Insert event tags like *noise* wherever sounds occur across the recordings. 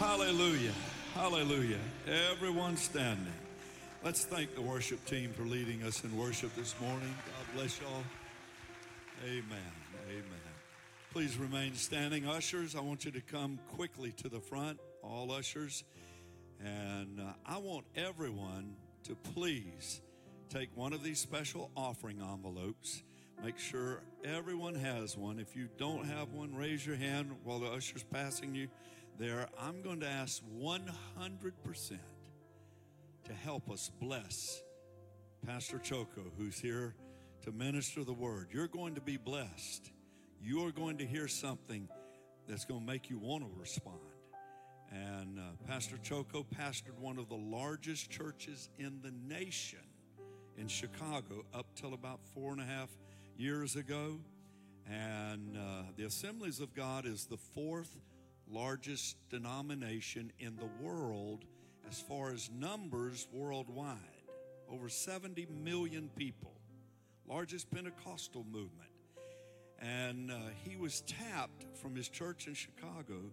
Hallelujah. Hallelujah. Everyone standing. Let's thank the worship team for leading us in worship this morning. God bless y'all. Amen. Amen. Please remain standing. Ushers, I want you to come quickly to the front, all ushers. And uh, I want everyone to please take one of these special offering envelopes. Make sure everyone has one. If you don't have one, raise your hand while the usher's passing you there. I'm going to ask 100% to help us bless Pastor Choco, who's here to minister the word. You're going to be blessed. You are going to hear something that's going to make you want to respond. And uh, Pastor Choco pastored one of the largest churches in the nation in Chicago up till about four and a half years ago. And uh, the Assemblies of God is the fourth largest denomination in the world as far as numbers worldwide. Over 70 million people, largest Pentecostal movement. And uh, he was tapped from his church in Chicago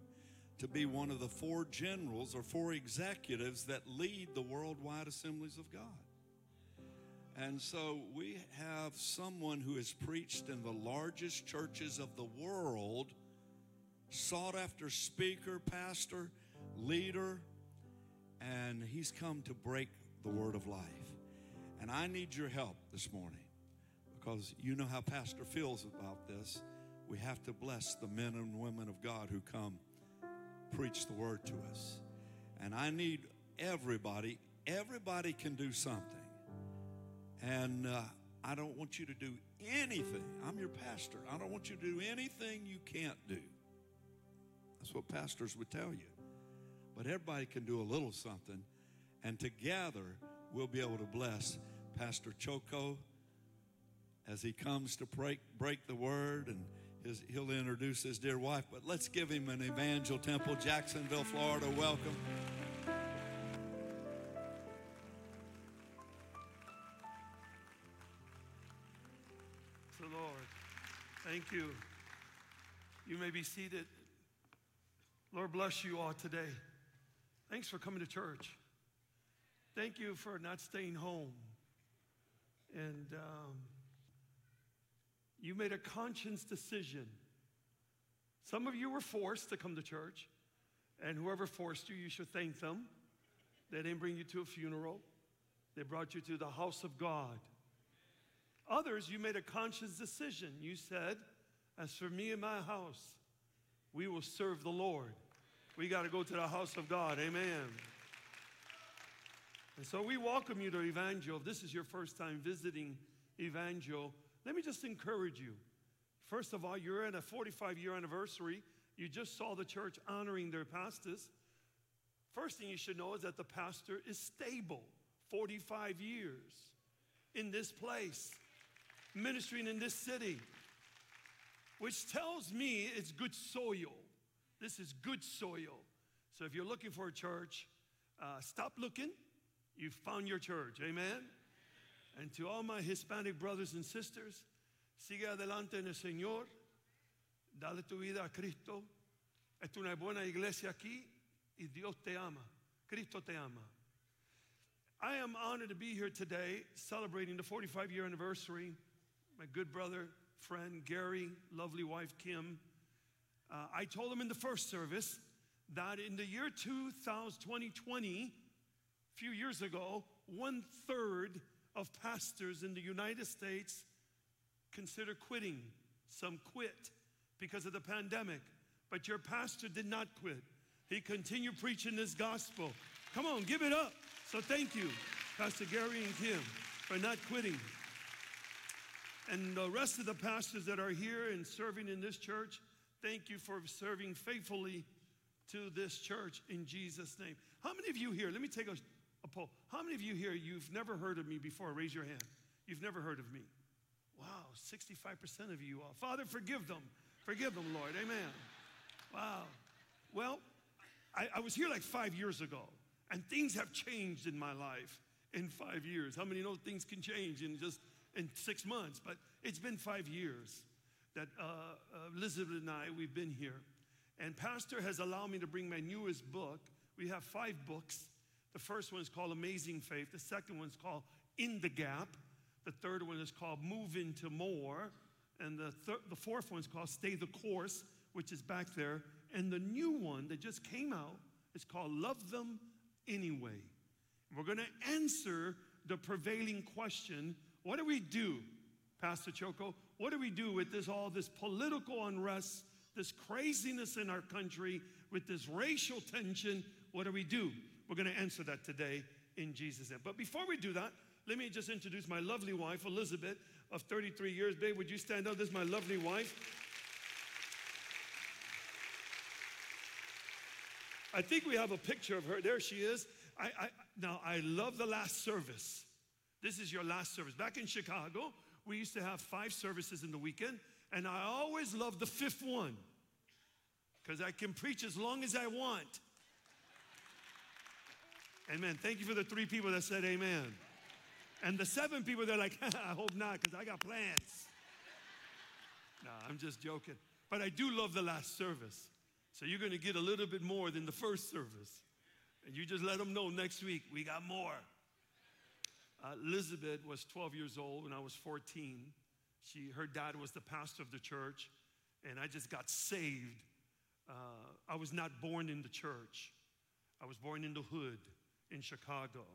to be one of the four generals or four executives that lead the worldwide assemblies of God. And so we have someone who has preached in the largest churches of the world, sought after speaker, pastor, leader, and he's come to break the word of life. And I need your help this morning because you know how Pastor feels about this. We have to bless the men and women of God who come preach the word to us. And I need everybody, everybody can do something. And uh, I don't want you to do anything. I'm your pastor. I don't want you to do anything you can't do. That's what pastors would tell you. But everybody can do a little something. And together, we'll be able to bless Pastor Choco as he comes to break, break the word and his, he'll introduce his dear wife. But let's give him an Evangel Temple, Jacksonville, Florida. Welcome. Thank you. You may be seated. Lord bless you all today. Thanks for coming to church. Thank you for not staying home. And um, you made a conscious decision. Some of you were forced to come to church, and whoever forced you, you should thank them. They didn't bring you to a funeral, they brought you to the house of God. Others, you made a conscious decision. You said, As for me and my house, we will serve the Lord. We got to go to the house of God. Amen. And so we welcome you to Evangel. If this is your first time visiting Evangel, let me just encourage you. First of all, you're in a 45 year anniversary. You just saw the church honoring their pastors. First thing you should know is that the pastor is stable 45 years in this place, ministering in this city, which tells me it's good soil. This is good soil. So if you're looking for a church, uh, stop looking. You found your church. Amen. And to all my Hispanic brothers and sisters, sigue adelante en el Señor. Dale tu vida a Cristo. Es una buena iglesia aquí y Dios te ama. Cristo te ama. I am honored to be here today celebrating the 45 year anniversary. My good brother, friend Gary, lovely wife Kim. Uh, I told them in the first service that in the year 2000, 2020, a few years ago, one third of pastors in the United States consider quitting. Some quit because of the pandemic. But your pastor did not quit. He continued preaching this gospel. Come on, give it up. So thank you, Pastor Gary and Kim, for not quitting. And the rest of the pastors that are here and serving in this church, thank you for serving faithfully to this church in Jesus' name. How many of you here, let me take a, a poll. How many of you here, you've never heard of me before? Raise your hand. You've never heard of me. Wow, 65% of you all. Father, forgive them. Forgive them, Lord. Amen. Wow. Well, I, I was here like five years ago, and things have changed in my life in five years. How many know things can change in just in six months? But it's been five years that uh, uh, Elizabeth and I, we've been here. And Pastor has allowed me to bring my newest book. We have five books. The first one is called Amazing Faith. The second one is called In the Gap. The third one is called Move Into More. And the, thir- the fourth one is called Stay the Course, which is back there. And the new one that just came out is called Love Them Anyway. We're going to answer the prevailing question what do we do, Pastor Choco? What do we do with this all this political unrest, this craziness in our country, with this racial tension? What do we do? We're going to answer that today in Jesus' name. But before we do that, let me just introduce my lovely wife, Elizabeth, of 33 years. Babe, would you stand up? This is my lovely wife. I think we have a picture of her. There she is. I, I, now, I love the last service. This is your last service. Back in Chicago, we used to have five services in the weekend, and I always loved the fifth one because I can preach as long as I want. Amen. Thank you for the three people that said amen. And the seven people, they're like, *laughs* I hope not because I got plans. No, I'm just joking. But I do love the last service. So you're going to get a little bit more than the first service. And you just let them know next week, we got more. Uh, Elizabeth was 12 years old when I was 14. She, her dad was the pastor of the church, and I just got saved. Uh, I was not born in the church. I was born in the hood in Chicago.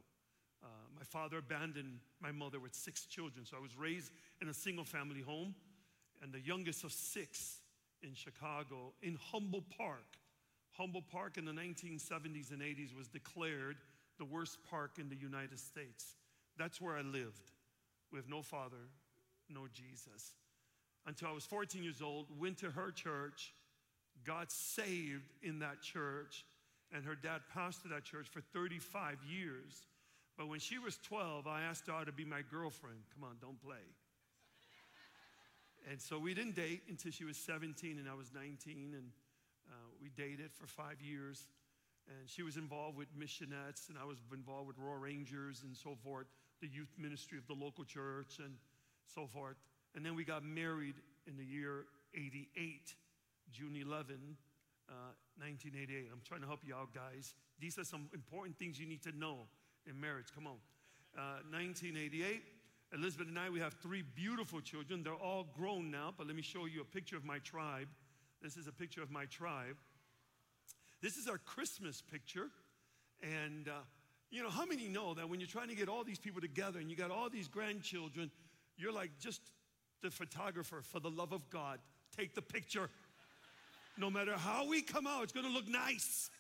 Uh, my father abandoned my mother with six children, so I was raised in a single family home, and the youngest of six in Chicago, in Humboldt Park. Humboldt Park in the 1970s and 80s was declared the worst park in the United States. That's where I lived with no father, no Jesus. Until I was 14 years old, went to her church, got saved in that church, and her dad pastored that church for 35 years. But when she was 12, I asked her to be my girlfriend. Come on, don't play. And so we didn't date until she was 17 and I was 19, and uh, we dated for five years. And she was involved with missionettes, and I was involved with Royal Rangers and so forth, the youth ministry of the local church and so forth. And then we got married in the year 88, June 11, uh, 1988. I'm trying to help you out, guys. These are some important things you need to know in marriage. Come on. Uh, 1988. Elizabeth and I, we have three beautiful children. They're all grown now, but let me show you a picture of my tribe. This is a picture of my tribe. This is our Christmas picture. And, uh, you know, how many know that when you're trying to get all these people together and you got all these grandchildren, you're like just the photographer for the love of God. Take the picture. No matter how we come out, it's going to look nice.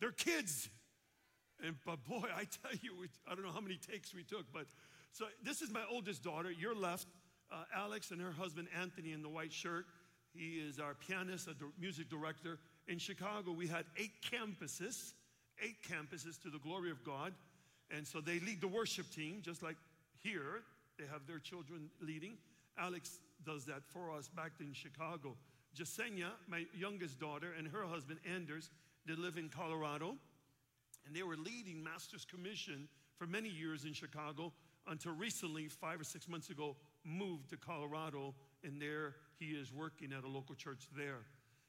They're kids. And, but boy, I tell you, I don't know how many takes we took, but so this is my oldest daughter. Your left, uh, Alex and her husband Anthony in the white shirt. He is our pianist, a music director. In Chicago, we had eight campuses, eight campuses to the glory of God. And so they lead the worship team, just like here, they have their children leading. Alex does that for us back in Chicago. Jasenia, my youngest daughter, and her husband Anders, they live in Colorado. And they were leading Master's Commission for many years in Chicago until recently, five or six months ago, moved to Colorado, and there he is working at a local church there.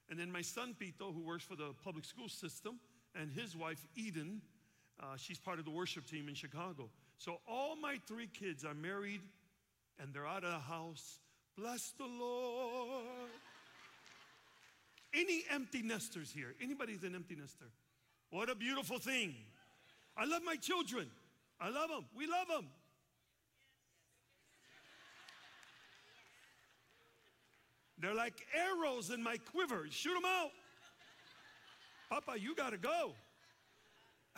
And then my son Pito, who works for the public school system, and his wife Eden, uh, she's part of the worship team in Chicago. So all my three kids are married, and they're out of the house. Bless the Lord. Any empty nesters here? Anybody's an empty nester? What a beautiful thing. I love my children. I love them. We love them. They're like arrows in my quiver. Shoot them out. Papa, you got to go.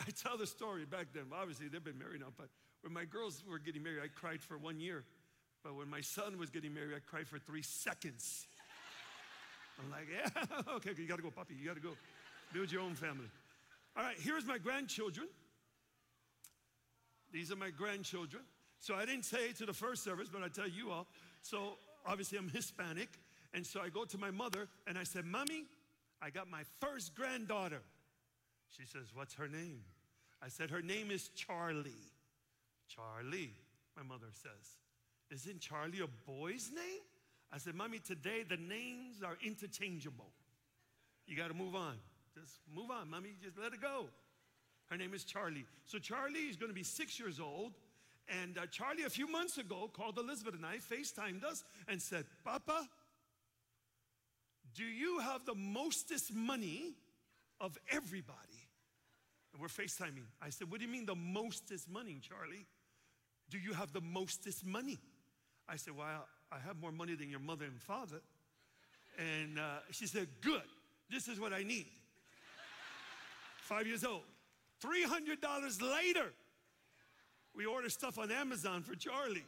*laughs* I tell the story back then. Obviously, they've been married now, but when my girls were getting married, I cried for one year. But when my son was getting married, I cried for three seconds. *laughs* I'm like, yeah, *laughs* okay, you got to go, puppy. You got to go. Build your own family. All right, here's my grandchildren. These are my grandchildren. So I didn't say to the first service, but I tell you all. So obviously, I'm Hispanic. And so I go to my mother and I said, Mommy, I got my first granddaughter. She says, What's her name? I said, Her name is Charlie. Charlie, my mother says. Isn't Charlie a boy's name? I said, Mommy, today the names are interchangeable. You got to move on. Just move on, mommy. Just let it go. Her name is Charlie. So Charlie is going to be six years old. And uh, Charlie, a few months ago, called Elizabeth and I, FaceTimed us, and said, Papa, do you have the mostest money of everybody? And we're FaceTiming. I said, What do you mean the mostest money, Charlie? Do you have the mostest money? I said, Well, I have more money than your mother and father. And uh, she said, Good. This is what I need. Five years old. $300 later, we order stuff on Amazon for Charlie.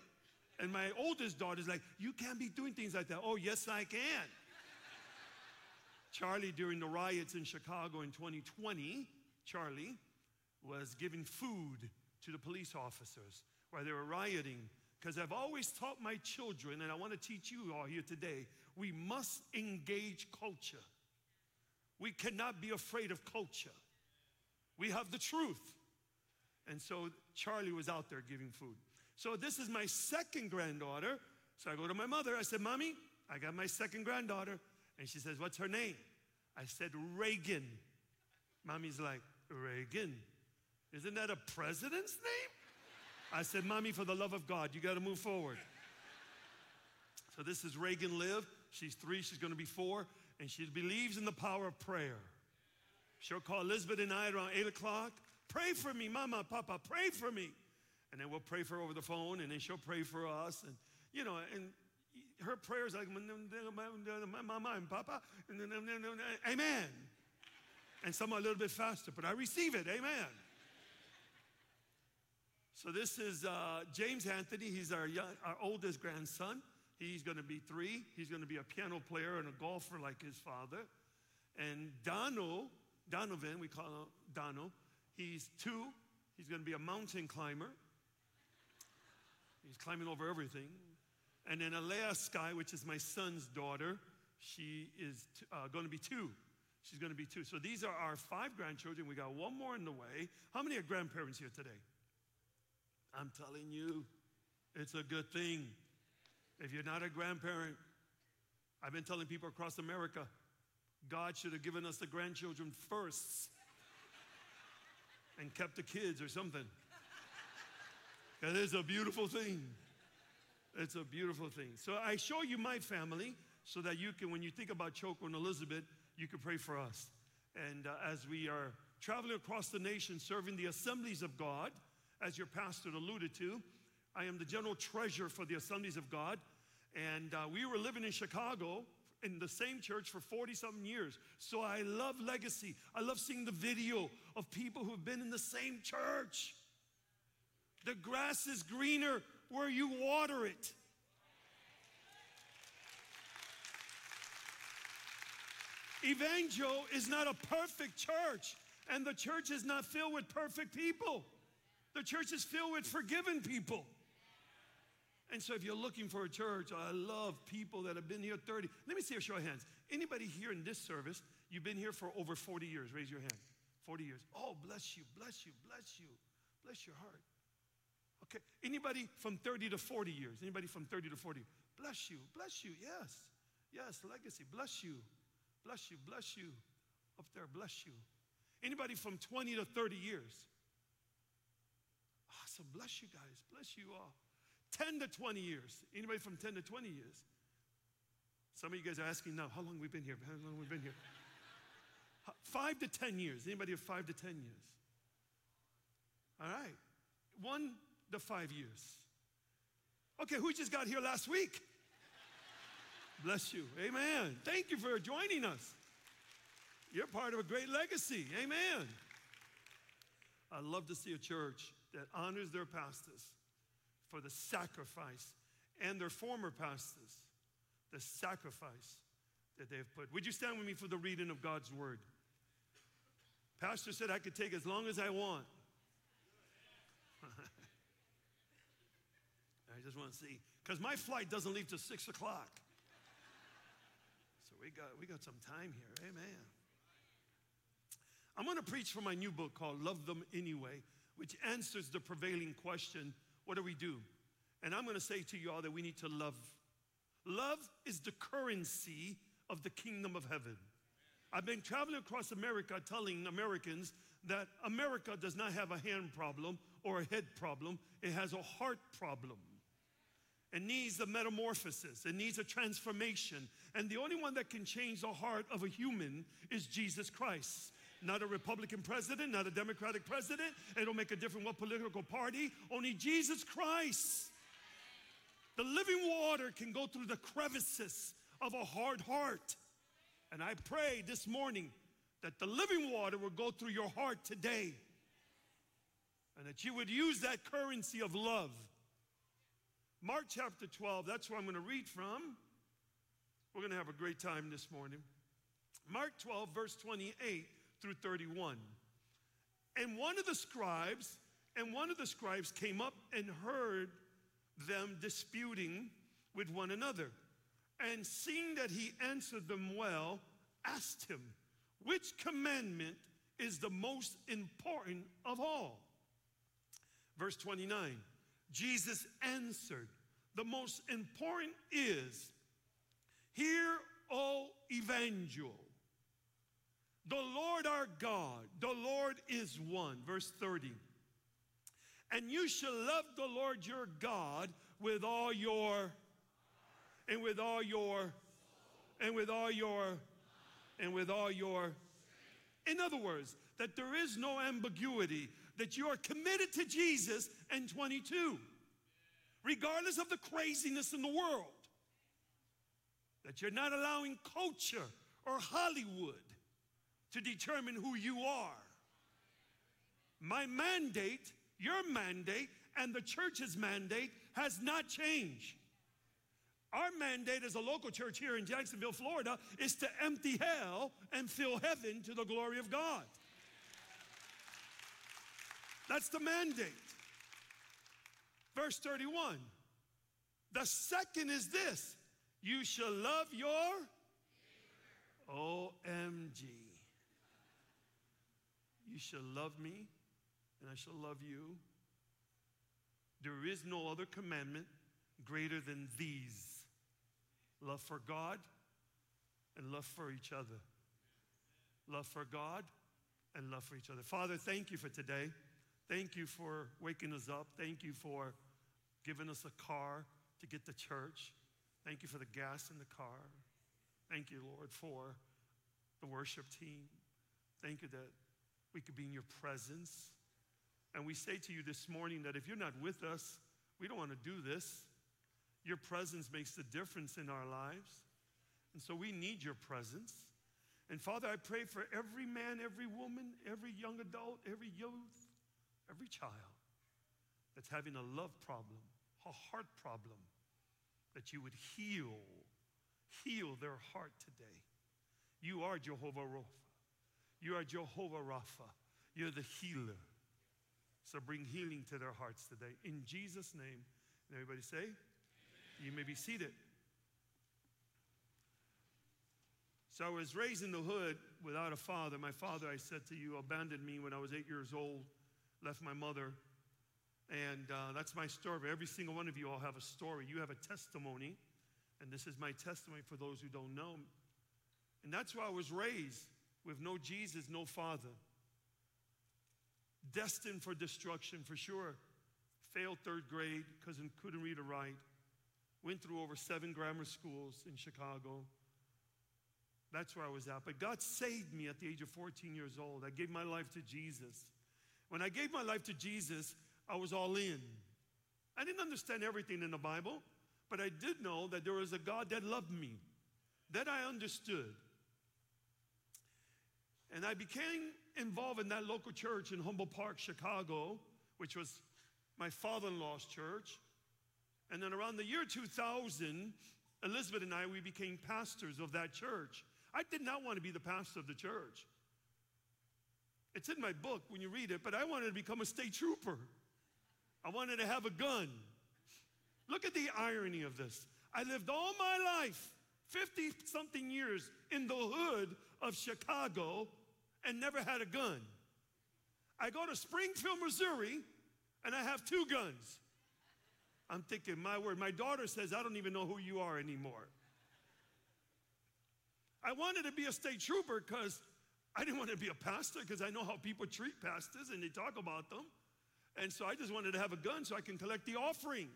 And my oldest daughter's like, You can't be doing things like that. Oh, yes, I can. Charlie, during the riots in Chicago in 2020, Charlie was giving food to the police officers while they were rioting. Because I've always taught my children, and I want to teach you all here today, we must engage culture. We cannot be afraid of culture. We have the truth. And so Charlie was out there giving food. So this is my second granddaughter. So I go to my mother. I said, Mommy, I got my second granddaughter. And she says, What's her name? I said, Reagan. Mommy's like, Reagan. Isn't that a president's name? I said, Mommy, for the love of God, you got to move forward. So this is Reagan Live. She's three, she's going to be four, and she believes in the power of prayer. She'll call Elizabeth and I around 8 o'clock. Pray for me, Mama, Papa, pray for me. And then we'll pray for her over the phone, and then she'll pray for us. And, you know, and her prayers like, Mama and Papa, amen. And some a little bit faster, but I receive it, amen. So this is uh, James Anthony. He's our, young, our oldest grandson. He's going to be three. He's going to be a piano player and a golfer like his father. And Donald, Donovan, we call him Donald, he's two. He's going to be a mountain climber. He's climbing over everything. And then Alea Sky, which is my son's daughter, she is t- uh, going to be two. She's going to be two. So these are our five grandchildren. We got one more in the way. How many are grandparents here today? I'm telling you, it's a good thing. If you're not a grandparent, I've been telling people across America, God should have given us the grandchildren first and kept the kids or something. That is a beautiful thing. It's a beautiful thing. So I show you my family so that you can, when you think about Choco and Elizabeth, you can pray for us. And uh, as we are traveling across the nation serving the assemblies of God, as your pastor alluded to, I am the general treasurer for the assemblies of God. And uh, we were living in Chicago in the same church for 40 something years. So I love legacy. I love seeing the video of people who've been in the same church. The grass is greener where you water it. Evangel is not a perfect church, and the church is not filled with perfect people. The church is filled with forgiven people. And so if you're looking for a church, I love people that have been here 30. Let me see a show of hands. Anybody here in this service, you've been here for over 40 years. Raise your hand. 40 years. Oh, bless you, bless you, bless you. Bless your heart. Okay. Anybody from 30 to 40 years? Anybody from 30 to 40? Bless you. Bless you. Yes. Yes. Legacy. Bless you. Bless you. Bless you. Up there. Bless you. Anybody from 20 to 30 years? Awesome. Bless you guys. Bless you all. 10 to 20 years. Anybody from 10 to 20 years? Some of you guys are asking now, how long we've been here? How long we been here? *laughs* Five to 10 years. Anybody of five to 10 years? All right. One the five years. Okay, who just got here last week? Bless you. Amen. Thank you for joining us. You're part of a great legacy. Amen. I love to see a church that honors their pastors for the sacrifice and their former pastors, the sacrifice that they've put. Would you stand with me for the reading of God's word? Pastor said I could take as long as I want. *laughs* I just want to see, because my flight doesn't leave till six o'clock. So we got, we got some time here. Amen. I'm going to preach from my new book called Love Them Anyway, which answers the prevailing question what do we do? And I'm going to say to you all that we need to love. Love is the currency of the kingdom of heaven. I've been traveling across America telling Americans that America does not have a hand problem or a head problem, it has a heart problem. It needs a metamorphosis, it needs a transformation. And the only one that can change the heart of a human is Jesus Christ. Not a Republican president, not a Democratic president. It don't make a difference what political party, only Jesus Christ. The living water can go through the crevices of a hard heart. And I pray this morning that the living water will go through your heart today and that you would use that currency of love. Mark chapter 12, that's where I'm going to read from. We're going to have a great time this morning. Mark 12, verse 28 through 31. And one of the scribes, and one of the scribes came up and heard them disputing with one another. And seeing that he answered them well, asked him, Which commandment is the most important of all? Verse 29 Jesus answered, The most important is, Hear, O evangel. The Lord our God, the Lord is one. Verse 30. And you shall love the Lord your God with all your, and with all your, and with all your, and with all your. In other words, that there is no ambiguity, that you are committed to Jesus and 22, regardless of the craziness in the world. That you're not allowing culture or Hollywood to determine who you are. My mandate your mandate and the church's mandate has not changed. Our mandate as a local church here in Jacksonville, Florida, is to empty hell and fill heaven to the glory of God. That's the mandate. Verse 31. The second is this you shall love your OMG. You shall love me and I shall love you. There is no other commandment greater than these love for God and love for each other. Love for God and love for each other. Father, thank you for today. Thank you for waking us up. Thank you for giving us a car to get to church. Thank you for the gas in the car. Thank you, Lord, for the worship team. Thank you that we could be in your presence. And we say to you this morning that if you're not with us, we don't want to do this. Your presence makes the difference in our lives. And so we need your presence. And Father, I pray for every man, every woman, every young adult, every youth, every child that's having a love problem, a heart problem, that you would heal, heal their heart today. You are Jehovah Rapha. You are Jehovah Rapha. You're the healer. So bring healing to their hearts today. In Jesus' name. And everybody say, Amen. You may be seated. So I was raised in the hood without a father. My father, I said to you, abandoned me when I was eight years old, left my mother. And uh, that's my story. Every single one of you all have a story. You have a testimony. And this is my testimony for those who don't know. And that's why I was raised with no Jesus, no father destined for destruction for sure. Failed third grade because I couldn't read or write. Went through over seven grammar schools in Chicago. That's where I was at. But God saved me at the age of 14 years old. I gave my life to Jesus. When I gave my life to Jesus, I was all in. I didn't understand everything in the Bible, but I did know that there was a God that loved me. That I understood. And I became involved in that local church in Humboldt Park, Chicago, which was my father in law's church. And then around the year 2000, Elizabeth and I, we became pastors of that church. I did not want to be the pastor of the church. It's in my book when you read it, but I wanted to become a state trooper. I wanted to have a gun. Look at the irony of this. I lived all my life, 50 something years, in the hood of Chicago and never had a gun. I go to Springfield, Missouri, and I have two guns. I'm thinking, my word, my daughter says, I don't even know who you are anymore. I wanted to be a state trooper because I didn't want to be a pastor because I know how people treat pastors and they talk about them. And so I just wanted to have a gun so I can collect the offering.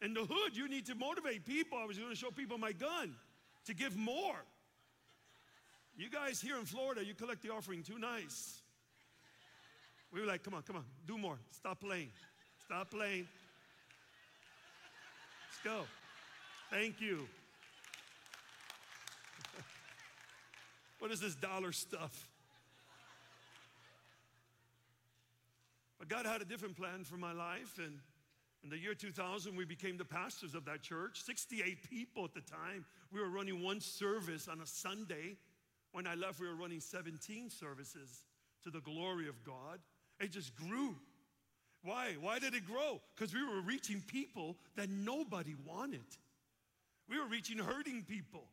In the hood, you need to motivate people. I was going to show people my gun to give more. You guys here in Florida, you collect the offering too nice. We were like, come on, come on, do more. Stop playing. Stop playing. Let's go. Thank you. What is this dollar stuff? But God had a different plan for my life, and in the year 2000, we became the pastors of that church. 68 people at the time. We were running one service on a Sunday. When I left, we were running 17 services to the glory of God. It just grew. Why? Why did it grow? Because we were reaching people that nobody wanted. We were reaching hurting people,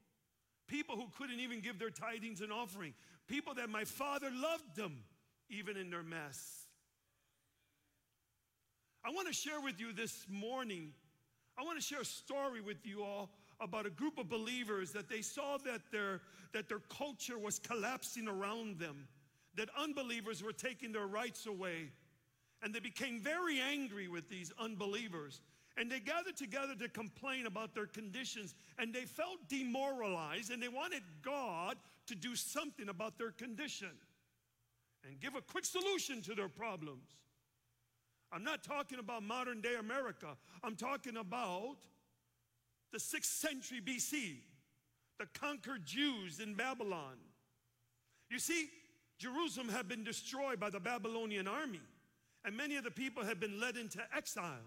people who couldn't even give their tithings and offering, people that my father loved them, even in their mess. I want to share with you this morning, I want to share a story with you all about a group of believers that they saw that their, that their culture was collapsing around them, that unbelievers were taking their rights away. And they became very angry with these unbelievers. And they gathered together to complain about their conditions. And they felt demoralized and they wanted God to do something about their condition and give a quick solution to their problems. I'm not talking about modern day America. I'm talking about the 6th century BC, the conquered Jews in Babylon. You see, Jerusalem had been destroyed by the Babylonian army, and many of the people had been led into exile.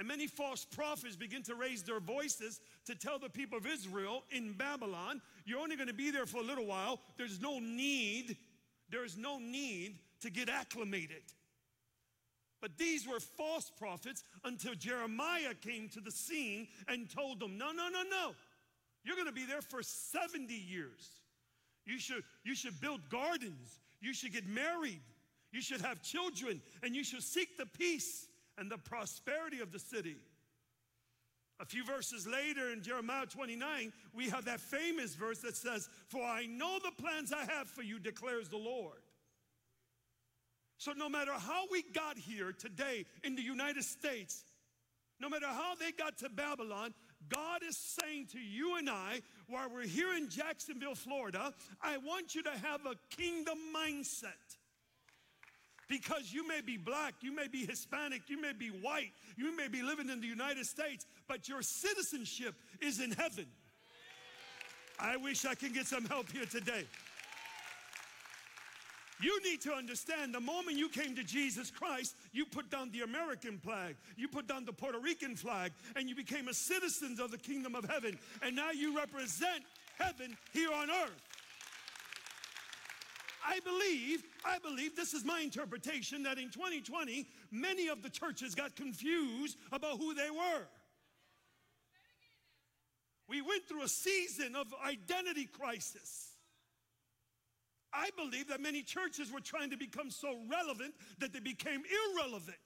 And many false prophets begin to raise their voices to tell the people of Israel in Babylon, you're only going to be there for a little while. There's no need, there's no need to get acclimated. But these were false prophets until Jeremiah came to the scene and told them, No, no, no, no. You're going to be there for 70 years. You should, you should build gardens. You should get married. You should have children. And you should seek the peace and the prosperity of the city. A few verses later in Jeremiah 29, we have that famous verse that says, For I know the plans I have for you, declares the Lord. So, no matter how we got here today in the United States, no matter how they got to Babylon, God is saying to you and I, while we're here in Jacksonville, Florida, I want you to have a kingdom mindset. Because you may be black, you may be Hispanic, you may be white, you may be living in the United States, but your citizenship is in heaven. I wish I can get some help here today. You need to understand the moment you came to Jesus Christ, you put down the American flag, you put down the Puerto Rican flag, and you became a citizen of the kingdom of heaven. And now you represent heaven here on earth. I believe, I believe, this is my interpretation, that in 2020, many of the churches got confused about who they were. We went through a season of identity crisis. I believe that many churches were trying to become so relevant that they became irrelevant.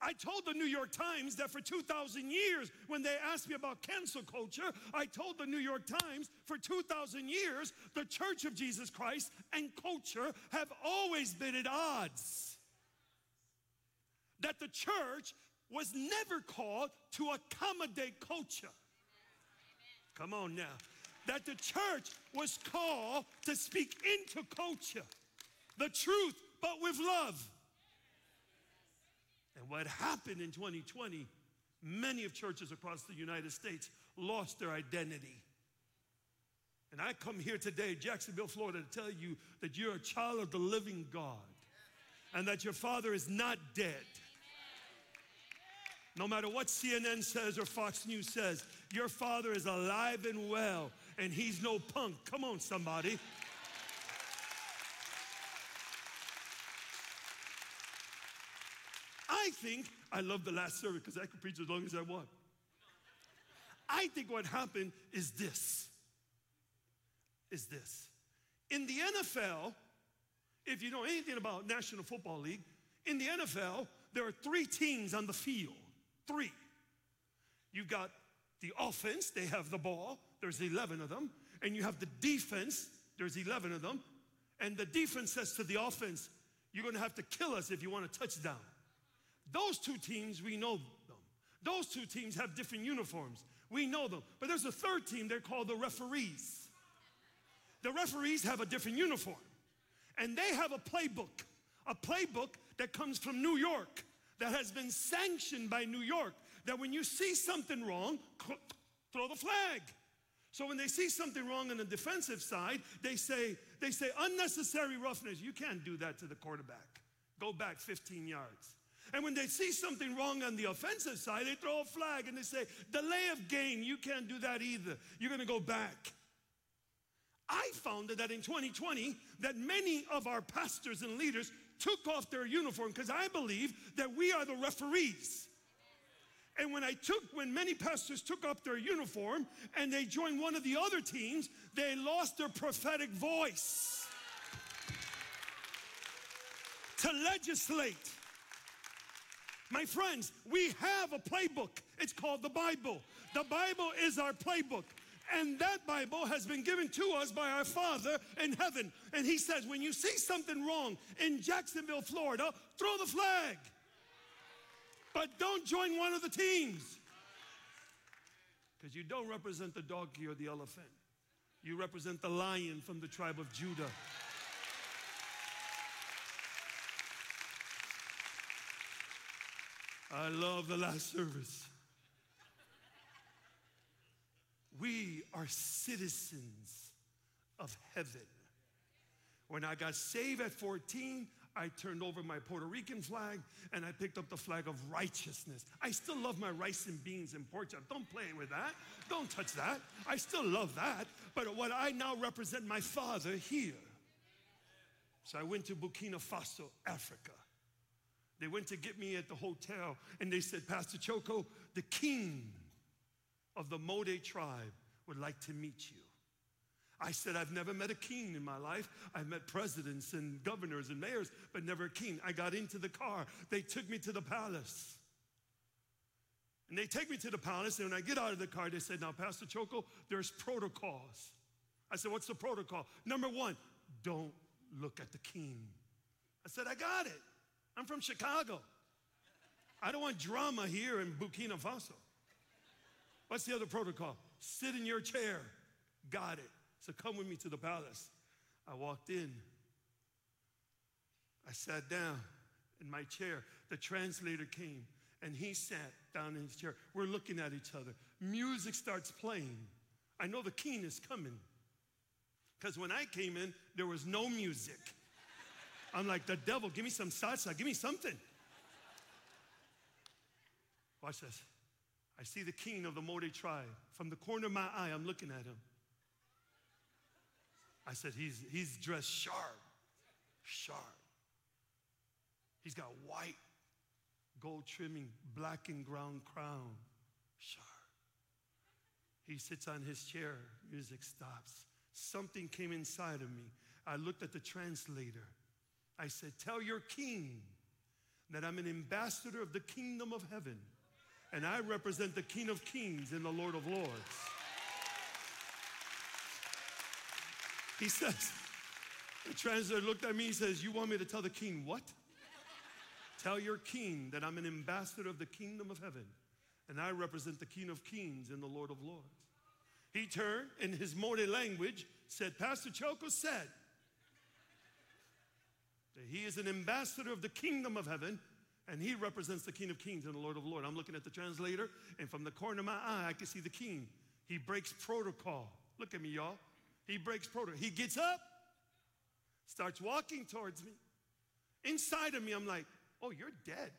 I told the New York Times that for 2,000 years, when they asked me about cancel culture, I told the New York Times for 2,000 years, the Church of Jesus Christ and culture have always been at odds. That the church was never called to accommodate culture. Come on now that the church was called to speak into culture the truth, but with love. What happened in 2020, many of churches across the United States lost their identity. And I come here today, Jacksonville, Florida, to tell you that you're a child of the living God and that your father is not dead. No matter what CNN says or Fox News says, your father is alive and well and he's no punk. Come on, somebody. I think, I love the last service because I can preach as long as I want. I think what happened is this. Is this. In the NFL, if you know anything about National Football League, in the NFL, there are three teams on the field. Three. You've got the offense, they have the ball, there's 11 of them, and you have the defense, there's 11 of them, and the defense says to the offense, You're gonna have to kill us if you want a touchdown. Those two teams, we know them. Those two teams have different uniforms. We know them. But there's a third team, they're called the referees. The referees have a different uniform, and they have a playbook, a playbook that comes from New York, that has been sanctioned by New York, that when you see something wrong, throw the flag. So when they see something wrong on the defensive side, they say, they say unnecessary roughness. You can't do that to the quarterback. Go back 15 yards. And when they see something wrong on the offensive side, they throw a flag and they say, delay of gain. You can't do that either. You're going to go back. I found that in 2020 that many of our pastors and leaders took off their uniform because I believe that we are the referees. And when I took, when many pastors took up their uniform and they joined one of the other teams, they lost their prophetic voice to legislate. My friends, we have a playbook. It's called the Bible. The Bible is our playbook. And that Bible has been given to us by our Father in heaven. And He says, when you see something wrong in Jacksonville, Florida, throw the flag. But don't join one of the teams. Because you don't represent the donkey or the elephant, you represent the lion from the tribe of Judah. I love the last service. We are citizens of heaven. When I got saved at 14, I turned over my Puerto Rican flag and I picked up the flag of righteousness. I still love my rice and beans and pork chop. Don't play with that. Don't touch that. I still love that. But what I now represent my father here. So I went to Burkina Faso, Africa. They went to get me at the hotel and they said, Pastor Choco, the king of the Mode tribe would like to meet you. I said, I've never met a king in my life. I've met presidents and governors and mayors, but never a king. I got into the car. They took me to the palace. And they take me to the palace, and when I get out of the car, they said, Now, Pastor Choco, there's protocols. I said, What's the protocol? Number one, don't look at the king. I said, I got it. I'm from Chicago. I don't want drama here in Burkina Faso. What's the other protocol? Sit in your chair. Got it. So come with me to the palace. I walked in. I sat down in my chair. The translator came and he sat down in his chair. We're looking at each other. Music starts playing. I know the king is coming. Because when I came in, there was no music. I'm like, the devil, give me some salsa, give me something. Watch this. I see the king of the Mode tribe. From the corner of my eye, I'm looking at him. I said, he's, he's dressed sharp, sharp. He's got white gold trimming, black and brown crown, sharp. He sits on his chair, music stops. Something came inside of me. I looked at the translator. I said, Tell your king that I'm an ambassador of the kingdom of heaven, and I represent the King of kings and the Lord of lords. He says, the translator looked at me, he says, You want me to tell the king what? tell your king that I'm an ambassador of the kingdom of heaven, and I represent the King of kings and the Lord of lords. He turned in his Mode language, said, Pastor Choco said that he is an ambassador of the kingdom of heaven, and he represents the King of kings and the Lord of lords. I'm looking at the translator, and from the corner of my eye, I can see the king. He breaks protocol. Look at me, y'all. He breaks protocol. He gets up, starts walking towards me. Inside of me, I'm like, oh, you're dead.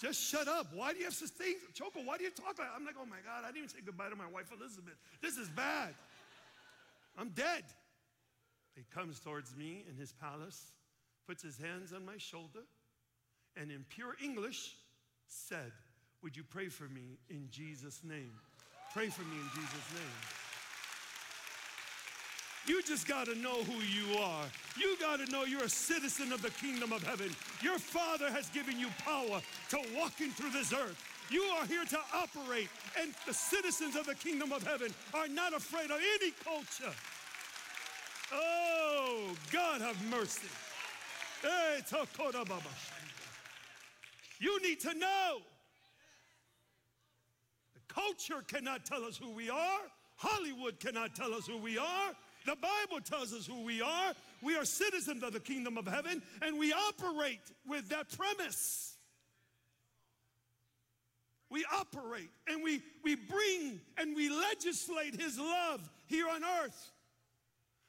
Just shut up. Why do you have things? Choco, why do you talk like I'm like, oh my God, I didn't even say goodbye to my wife Elizabeth. This is bad. I'm dead. He comes towards me in his palace, puts his hands on my shoulder, and in pure English said, Would you pray for me in Jesus' name? Pray for me in Jesus' name. You just got to know who you are. You got to know you're a citizen of the kingdom of heaven. Your Father has given you power to walk in through this earth. You are here to operate, and the citizens of the kingdom of heaven are not afraid of any culture. Oh, God have mercy. You need to know. The culture cannot tell us who we are. Hollywood cannot tell us who we are. The Bible tells us who we are. We are citizens of the kingdom of heaven, and we operate with that premise. We operate and we, we bring and we legislate His love here on earth.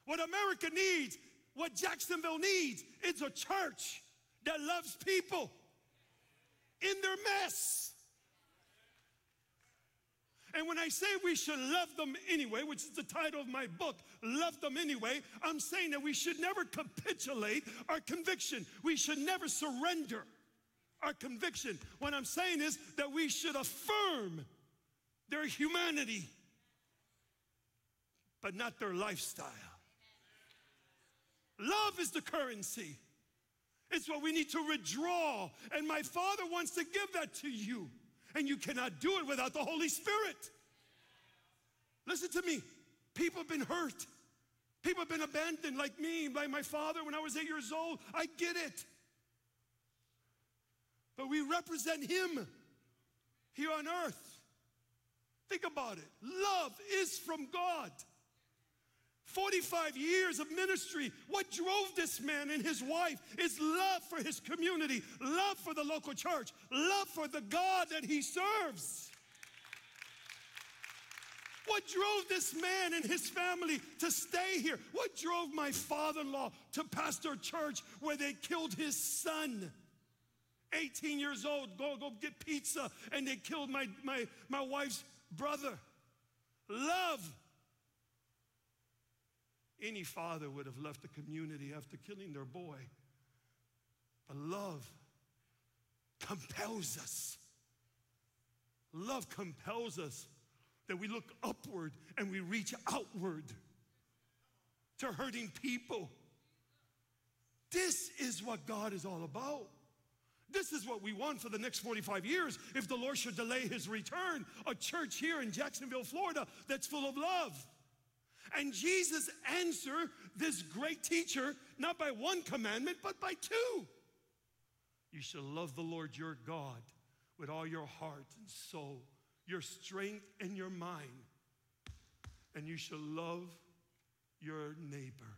What America needs, what Jacksonville needs, is a church that loves people in their mess. And when I say we should love them anyway, which is the title of my book, Love Them Anyway, I'm saying that we should never capitulate our conviction. We should never surrender our conviction. What I'm saying is that we should affirm their humanity, but not their lifestyle. Love is the currency. It's what we need to withdraw. And my Father wants to give that to you. And you cannot do it without the Holy Spirit. Listen to me. People have been hurt. People have been abandoned, like me, by my father when I was eight years old. I get it. But we represent Him here on earth. Think about it. Love is from God. 45 years of ministry. What drove this man and his wife is love for his community, love for the local church, love for the God that he serves. What drove this man and his family to stay here? What drove my father in law to pastor a church where they killed his son? 18 years old, go, go get pizza, and they killed my, my, my wife's brother. Love any father would have left the community after killing their boy. But love compels us. Love compels us that we look upward and we reach outward to hurting people. This is what God is all about. This is what we want for the next 45 years if the Lord should delay his return. A church here in Jacksonville, Florida that's full of love. And Jesus answered this great teacher not by one commandment, but by two. You shall love the Lord your God with all your heart and soul, your strength and your mind. And you shall love your neighbor.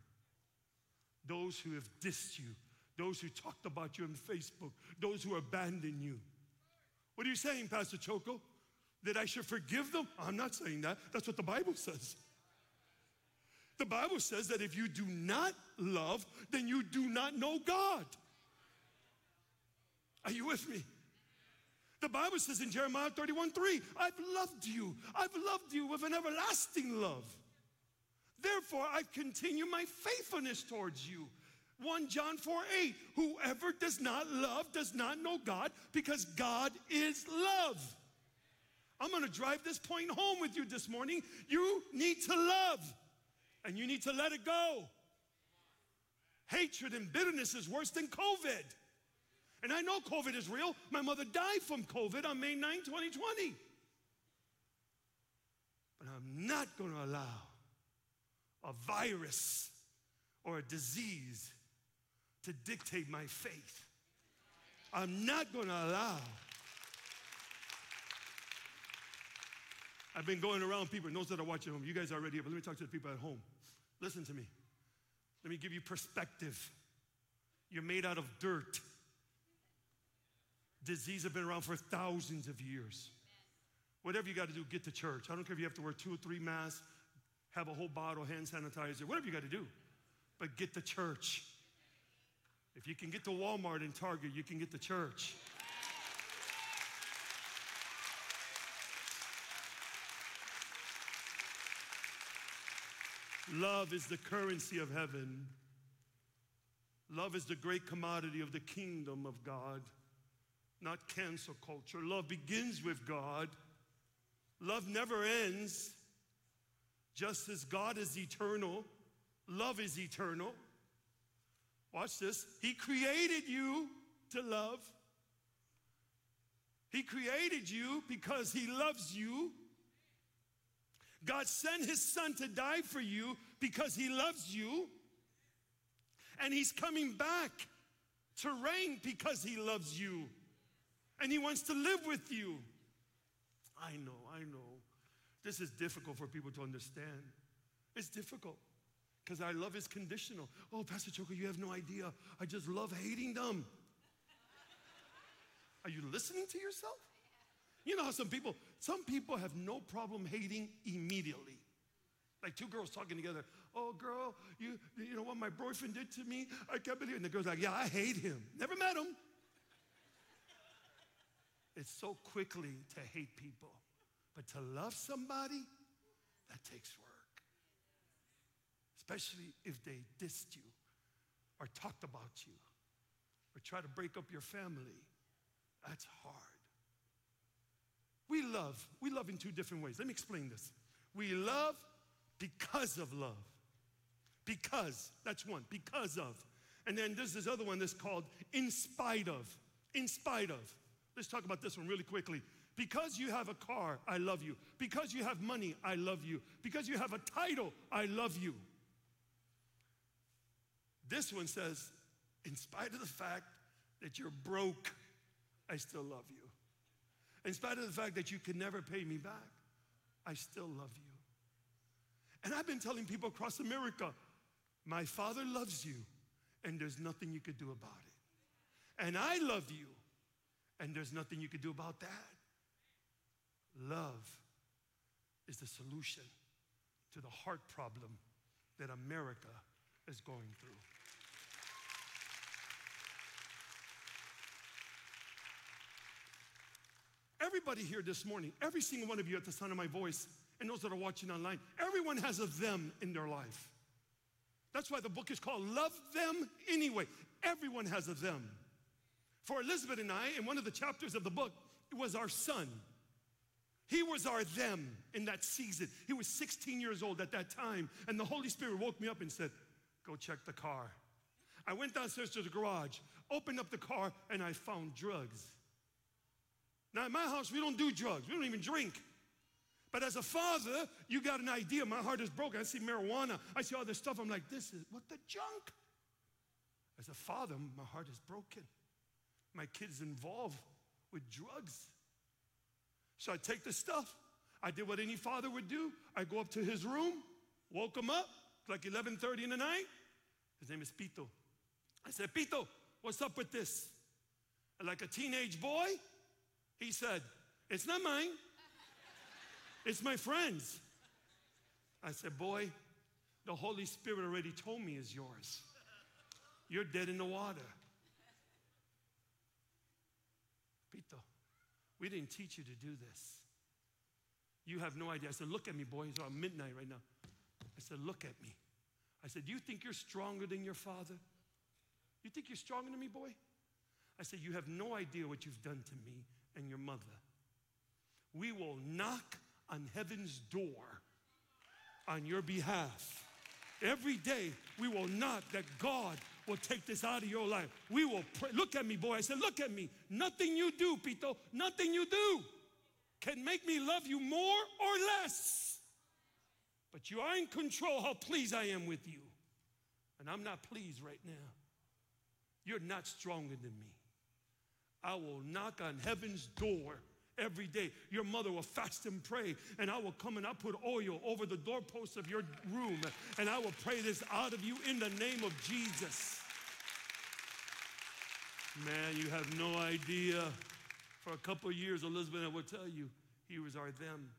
Those who have dissed you, those who talked about you on Facebook, those who abandoned you. What are you saying, Pastor Choco? That I should forgive them? I'm not saying that. That's what the Bible says. The Bible says that if you do not love, then you do not know God. Are you with me? The Bible says in Jeremiah 31 3, I've loved you. I've loved you with an everlasting love. Therefore, I continue my faithfulness towards you. 1 John 4 8, whoever does not love does not know God because God is love. I'm gonna drive this point home with you this morning. You need to love and you need to let it go. Hatred and bitterness is worse than COVID. And I know COVID is real. My mother died from COVID on May 9, 2020. But I'm not going to allow a virus or a disease to dictate my faith. I'm not going to allow. I've been going around people, and those that are watching home, you guys are already here, but let me talk to the people at home. Listen to me. Let me give you perspective. You're made out of dirt. Disease have been around for thousands of years. Whatever you got to do, get to church. I don't care if you have to wear two or three masks, have a whole bottle hand sanitizer, whatever you got to do. But get to church. If you can get to Walmart and Target, you can get to church. Love is the currency of heaven. Love is the great commodity of the kingdom of God, not cancel culture. Love begins with God. Love never ends. Just as God is eternal, love is eternal. Watch this. He created you to love. He created you because He loves you. God sent His Son to die for you because He loves you. And He's coming back to reign because He loves you. And He wants to live with you. I know, I know. This is difficult for people to understand. It's difficult because our love is conditional. Oh, Pastor Choco, you have no idea. I just love hating them. Are you listening to yourself? You know how some people, some people have no problem hating immediately. Like two girls talking together. Oh, girl, you, you know what my boyfriend did to me? I can't believe it. And the girl's like, yeah, I hate him. Never met him. It's so quickly to hate people. But to love somebody, that takes work. Especially if they dissed you or talked about you or try to break up your family. That's hard. We love. We love in two different ways. Let me explain this. We love because of love. Because, that's one, because of. And then there's this other one that's called in spite of. In spite of. Let's talk about this one really quickly. Because you have a car, I love you. Because you have money, I love you. Because you have a title, I love you. This one says, in spite of the fact that you're broke, I still love you. In spite of the fact that you can never pay me back, I still love you. And I've been telling people across America, my father loves you, and there's nothing you could do about it. And I love you, and there's nothing you could do about that. Love is the solution to the heart problem that America is going through. Everybody here this morning, every single one of you at the sound of my voice, and those that are watching online, everyone has a them in their life. That's why the book is called Love Them Anyway. Everyone has a them. For Elizabeth and I, in one of the chapters of the book, it was our son. He was our them in that season. He was 16 years old at that time, and the Holy Spirit woke me up and said, Go check the car. I went downstairs to the garage, opened up the car, and I found drugs. Now, in my house, we don't do drugs, we don't even drink. But as a father, you got an idea. My heart is broken. I see marijuana, I see all this stuff. I'm like, this is what the junk. As a father, my heart is broken. My kid's involved with drugs. So I take the stuff. I did what any father would do. I go up to his room, woke him up, like 11:30 in the night. His name is Pito. I said, Pito, what's up with this? And like a teenage boy, he said, It's not mine, it's my friend's. I said, Boy, the Holy Spirit already told me is yours. You're dead in the water. Pito, we didn't teach you to do this. You have no idea. I said, Look at me, boy. It's around midnight right now. I said, Look at me. I said, You think you're stronger than your father? You think you're stronger than me, boy? I said, You have no idea what you've done to me and your mother. We will knock on heaven's door on your behalf. Every day we will knock that God will take this out of your life. We will pray. Look at me, boy. I said, Look at me. Nothing you do, Pito, nothing you do can make me love you more or less. But you are in control how pleased I am with you. And I'm not pleased right now. You're not stronger than me. I will knock on heaven's door every day. Your mother will fast and pray, and I will come and I'll put oil over the doorpost of your room, and I will pray this out of you in the name of Jesus. Man, you have no idea. For a couple of years, Elizabeth, I will tell you, he was our them.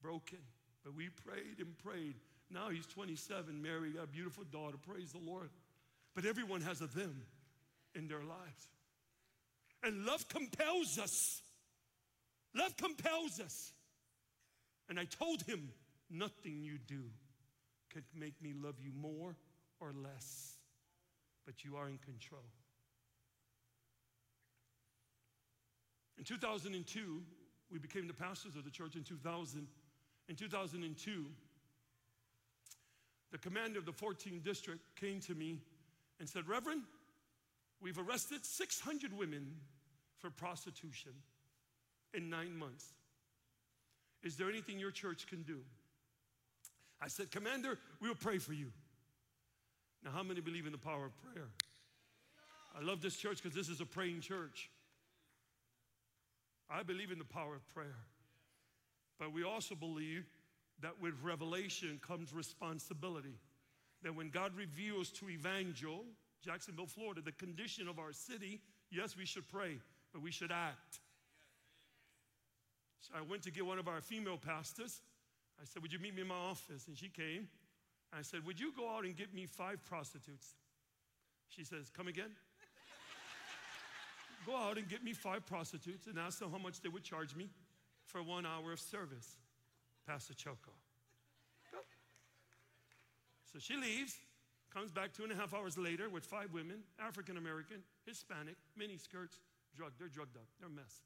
Broken. But we prayed and prayed. Now he's 27, married, got a beautiful daughter. Praise the Lord. But everyone has a them in their lives. And love compels us. Love compels us. And I told him, nothing you do could make me love you more or less, but you are in control. In 2002, we became the pastors of the church in 2000. In 2002, the commander of the 14th district came to me and said, Reverend, we've arrested 600 women for prostitution in nine months. Is there anything your church can do? I said, Commander, we'll pray for you. Now, how many believe in the power of prayer? I love this church because this is a praying church. I believe in the power of prayer. But we also believe that with revelation comes responsibility. That when God reveals to Evangel, Jacksonville, Florida, the condition of our city, yes, we should pray, but we should act. So I went to get one of our female pastors. I said, Would you meet me in my office? And she came. I said, Would you go out and get me five prostitutes? She says, Come again? *laughs* go out and get me five prostitutes and ask them how much they would charge me for one hour of service. Pastor Choco. Go. *laughs* So she leaves, comes back two and a half hours later with five women, African American, Hispanic, mini skirts, drugged. They're drugged up. They're a mess.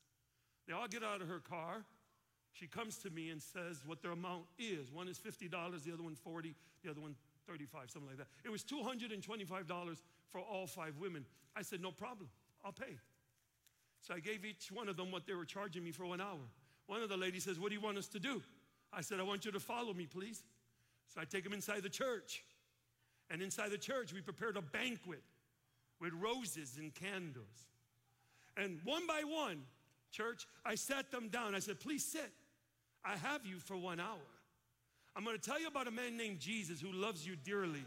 They all get out of her car. She comes to me and says what their amount is. One is $50, the other one 40, the other one 35, something like that. It was $225 for all five women. I said, no problem, I'll pay. So I gave each one of them what they were charging me for one hour. One of the ladies says, What do you want us to do? I said, I want you to follow me, please. So I take them inside the church. And inside the church, we prepared a banquet with roses and candles. And one by one, church, I sat them down. I said, Please sit. I have you for one hour. I'm going to tell you about a man named Jesus who loves you dearly.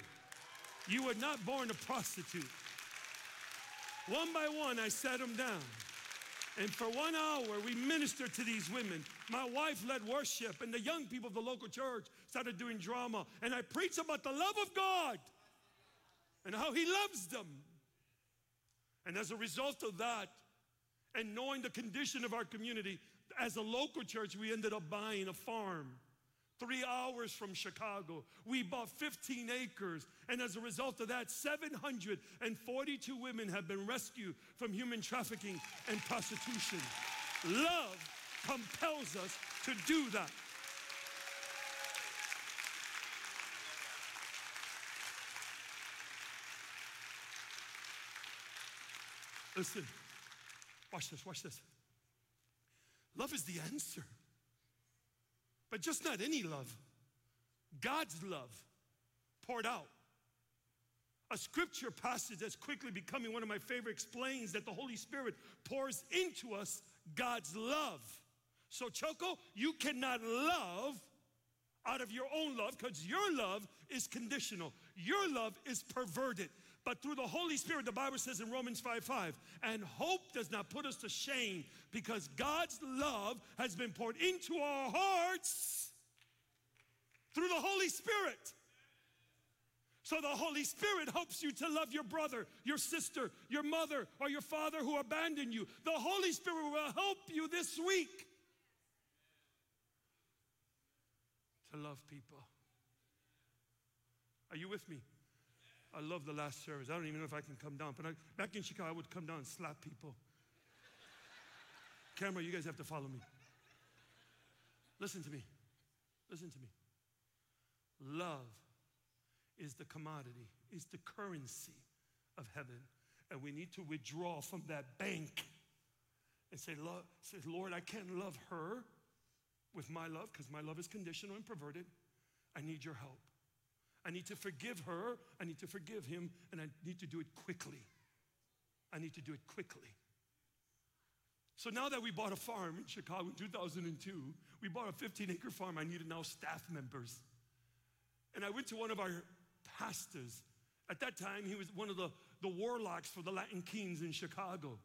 You were not born a prostitute. One by one, I sat them down. And for one hour, we ministered to these women. My wife led worship, and the young people of the local church started doing drama. And I preached about the love of God and how He loves them. And as a result of that, and knowing the condition of our community, as a local church, we ended up buying a farm three hours from Chicago. We bought 15 acres. And as a result of that, 742 women have been rescued from human trafficking and prostitution. Love compels us to do that. Listen, watch this, watch this. Love is the answer. But just not any love, God's love poured out. A scripture passage that's quickly becoming one of my favorite explains that the Holy Spirit pours into us God's love. So, Choco, you cannot love out of your own love because your love is conditional. Your love is perverted. But through the Holy Spirit, the Bible says in Romans 5 5, and hope does not put us to shame because God's love has been poured into our hearts through the Holy Spirit. So the Holy Spirit helps you to love your brother, your sister, your mother, or your father who abandoned you. The Holy Spirit will help you this week to love people. Are you with me? I love the last service. I don't even know if I can come down, but I, back in Chicago, I would come down and slap people. Camera, you guys have to follow me. Listen to me. Listen to me. Love is the commodity, is the currency of heaven. And we need to withdraw from that bank and say, Lord, say, Lord I can't love her with my love because my love is conditional and perverted. I need your help. I need to forgive her. I need to forgive him. And I need to do it quickly. I need to do it quickly. So now that we bought a farm in Chicago in 2002, we bought a 15 acre farm. I needed now staff members. And I went to one of our pastors. At that time, he was one of the, the warlocks for the Latin Kings in Chicago.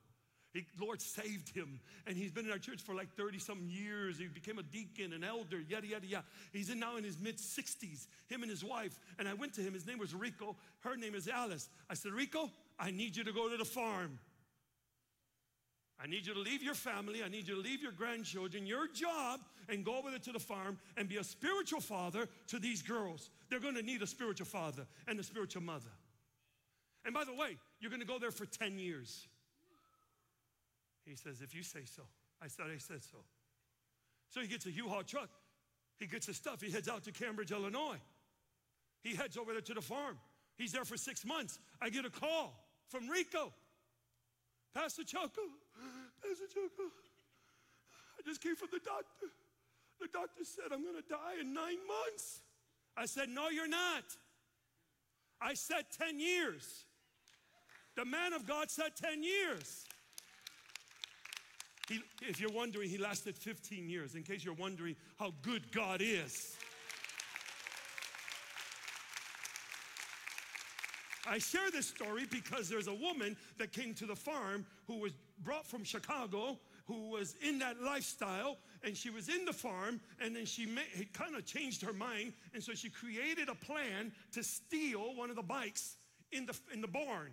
Lord saved him. And he's been in our church for like 30 some years. He became a deacon, an elder, yada, yada, yada. He's in now in his mid 60s, him and his wife. And I went to him. His name was Rico. Her name is Alice. I said, Rico, I need you to go to the farm. I need you to leave your family. I need you to leave your grandchildren, your job, and go over there to the farm and be a spiritual father to these girls. They're going to need a spiritual father and a spiritual mother. And by the way, you're going to go there for 10 years. He says, If you say so. I said, I said so. So he gets a U Haul truck. He gets his stuff. He heads out to Cambridge, Illinois. He heads over there to the farm. He's there for six months. I get a call from Rico. Pastor Choco, Pastor Choco, I just came from the doctor. The doctor said I'm going to die in nine months. I said, No, you're not. I said 10 years. The man of God said 10 years. He, if you're wondering, he lasted 15 years, in case you're wondering how good God is. I share this story because there's a woman that came to the farm who was brought from Chicago, who was in that lifestyle, and she was in the farm, and then she kind of changed her mind, and so she created a plan to steal one of the bikes in the, in the barn.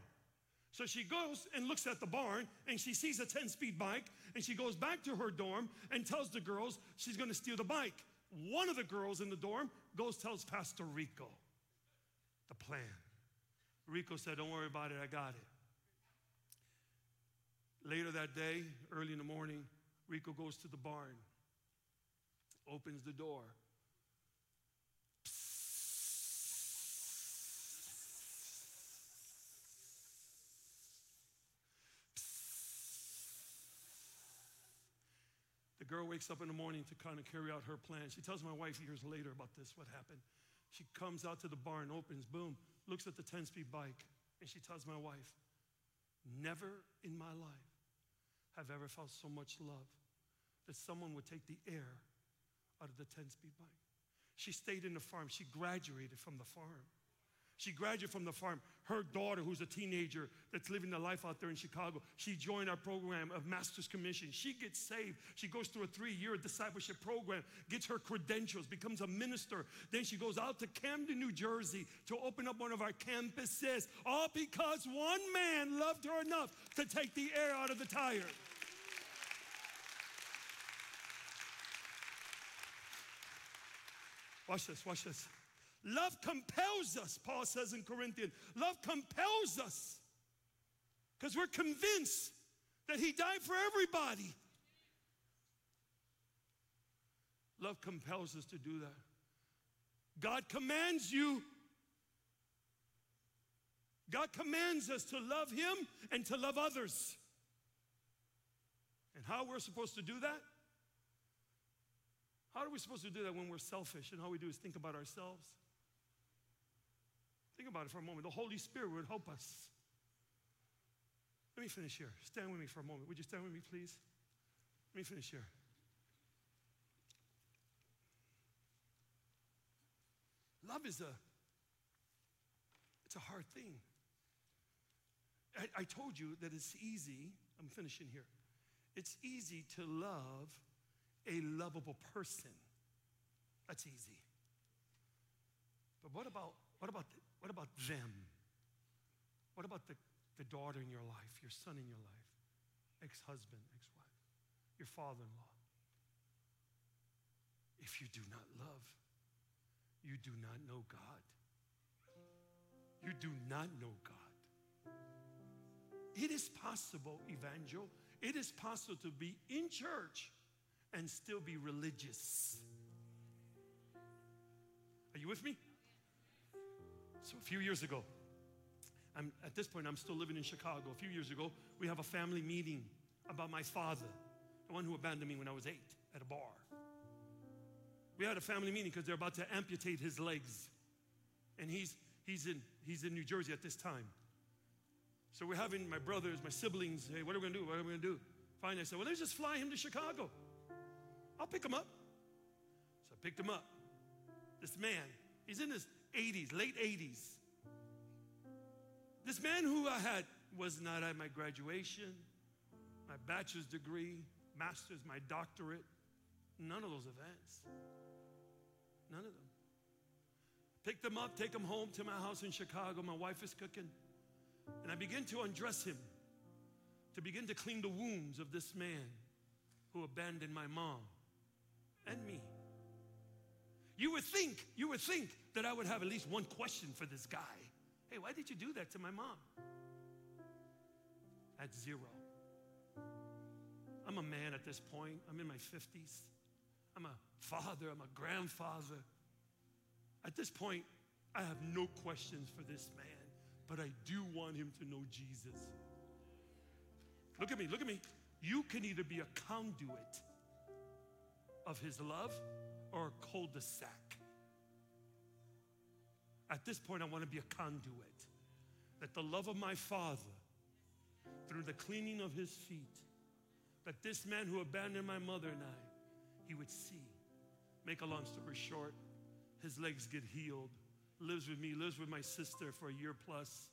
So she goes and looks at the barn, and she sees a 10 speed bike, and she goes back to her dorm and tells the girls she's gonna steal the bike. One of the girls in the dorm goes, tells Pastor Rico the plan. Rico said, Don't worry about it, I got it. Later that day, early in the morning, Rico goes to the barn, opens the door. The girl wakes up in the morning to kind of carry out her plan. She tells my wife years later about this, what happened. She comes out to the barn, opens, boom, looks at the 10 speed bike, and she tells my wife, Never in my life have ever felt so much love that someone would take the air out of the 10 speed bike. She stayed in the farm, she graduated from the farm. She graduated from the farm. Her daughter, who's a teenager that's living the life out there in Chicago, she joined our program of Master's Commission. She gets saved. She goes through a three year discipleship program, gets her credentials, becomes a minister. Then she goes out to Camden, New Jersey to open up one of our campuses, all because one man loved her enough to take the air out of the tire. Watch this, watch this. Love compels us, Paul says in Corinthians. Love compels us because we're convinced that he died for everybody. Love compels us to do that. God commands you. God commands us to love him and to love others. And how we're supposed to do that? How are we supposed to do that when we're selfish and all we do is think about ourselves? Think about it for a moment. The Holy Spirit would help us. Let me finish here. Stand with me for a moment. Would you stand with me, please? Let me finish here. Love is a it's a hard thing. I, I told you that it's easy. I'm finishing here. It's easy to love a lovable person. That's easy. But what about what about the, what about them? What about the, the daughter in your life, your son in your life, ex-husband, ex-wife, your father-in-law? If you do not love, you do not know God. You do not know God. It is possible, evangel, it is possible to be in church and still be religious. Are you with me? So a few years ago, I'm, at this point, I'm still living in Chicago. A few years ago, we have a family meeting about my father, the one who abandoned me when I was eight at a bar. We had a family meeting because they're about to amputate his legs. And he's, he's, in, he's in New Jersey at this time. So we're having my brothers, my siblings, hey, what are we gonna do? What are we gonna do? Finally, I said, well, let's just fly him to Chicago. I'll pick him up. So I picked him up. This man, he's in his 80s, late 80s. This man who I had was not at my graduation, my bachelor's degree, master's, my doctorate, none of those events. None of them. Pick them up, take them home to my house in Chicago. My wife is cooking. And I begin to undress him, to begin to clean the wounds of this man who abandoned my mom and me. You would think, you would think that I would have at least one question for this guy. Hey, why did you do that to my mom? At zero. I'm a man at this point. I'm in my 50s. I'm a father. I'm a grandfather. At this point, I have no questions for this man, but I do want him to know Jesus. Look at me, look at me. You can either be a conduit of His love or a cul de sac. At this point, I want to be a conduit. That the love of my Father, through the cleaning of His feet, that this man who abandoned my mother and I, he would see. Make a long story short, his legs get healed, lives with me, lives with my sister for a year plus,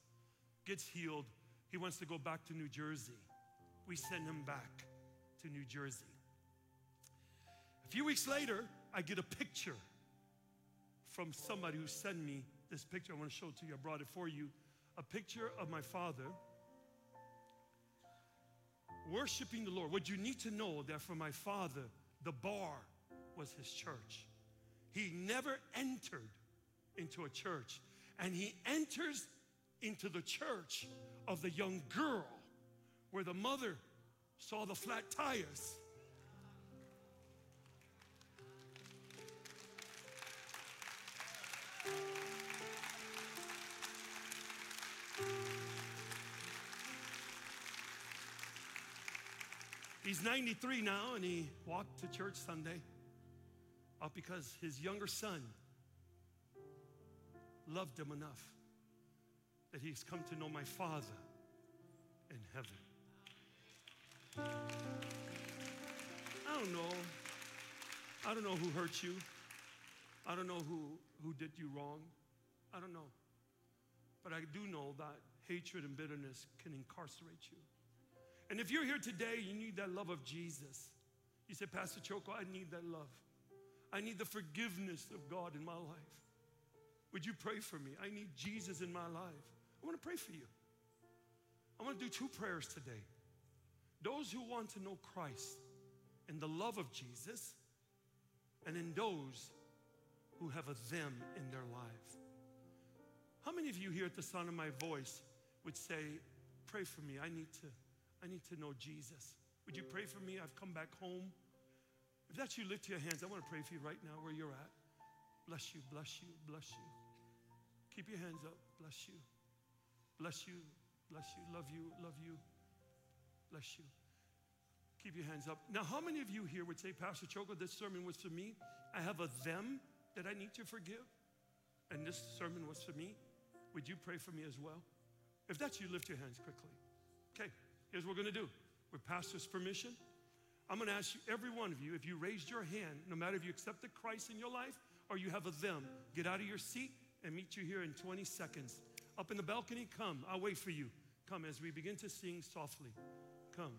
gets healed. He wants to go back to New Jersey. We send him back to New Jersey. A few weeks later, I get a picture from somebody who sent me this picture. I want to show it to you. I brought it for you. A picture of my father worshiping the Lord. What you need to know that for my father, the bar was his church. He never entered into a church, and he enters into the church of the young girl where the mother saw the flat tires. He's 93 now and he walked to church Sunday uh, because his younger son loved him enough that he's come to know my Father in heaven. I don't know. I don't know who hurt you. I don't know who, who did you wrong. I don't know. But I do know that hatred and bitterness can incarcerate you. And if you're here today, you need that love of Jesus. You say, Pastor Choco, I need that love. I need the forgiveness of God in my life. Would you pray for me? I need Jesus in my life. I want to pray for you. I want to do two prayers today. Those who want to know Christ and the love of Jesus, and in those who have a them in their life. How many of you here at the sound of my voice would say, Pray for me? I need to. I need to know Jesus. Would you pray for me? I've come back home. If that's you, lift your hands. I want to pray for you right now where you're at. Bless you, bless you, bless you. Keep your hands up. Bless you. Bless you, bless you. Love you, love you. Bless you. Keep your hands up. Now, how many of you here would say, Pastor Choco, this sermon was for me? I have a them that I need to forgive, and this sermon was for me. Would you pray for me as well? If that's you, lift your hands quickly. Okay. Here's what we're to do. With pastor's permission, I'm to ask you, every one of you, if you raised your hand, no matter if you accepted Christ in your life or you have a them, get out of your seat and meet you here in 20 seconds. Up in the balcony, come. I'll wait for you. Come as we begin to sing softly. Come.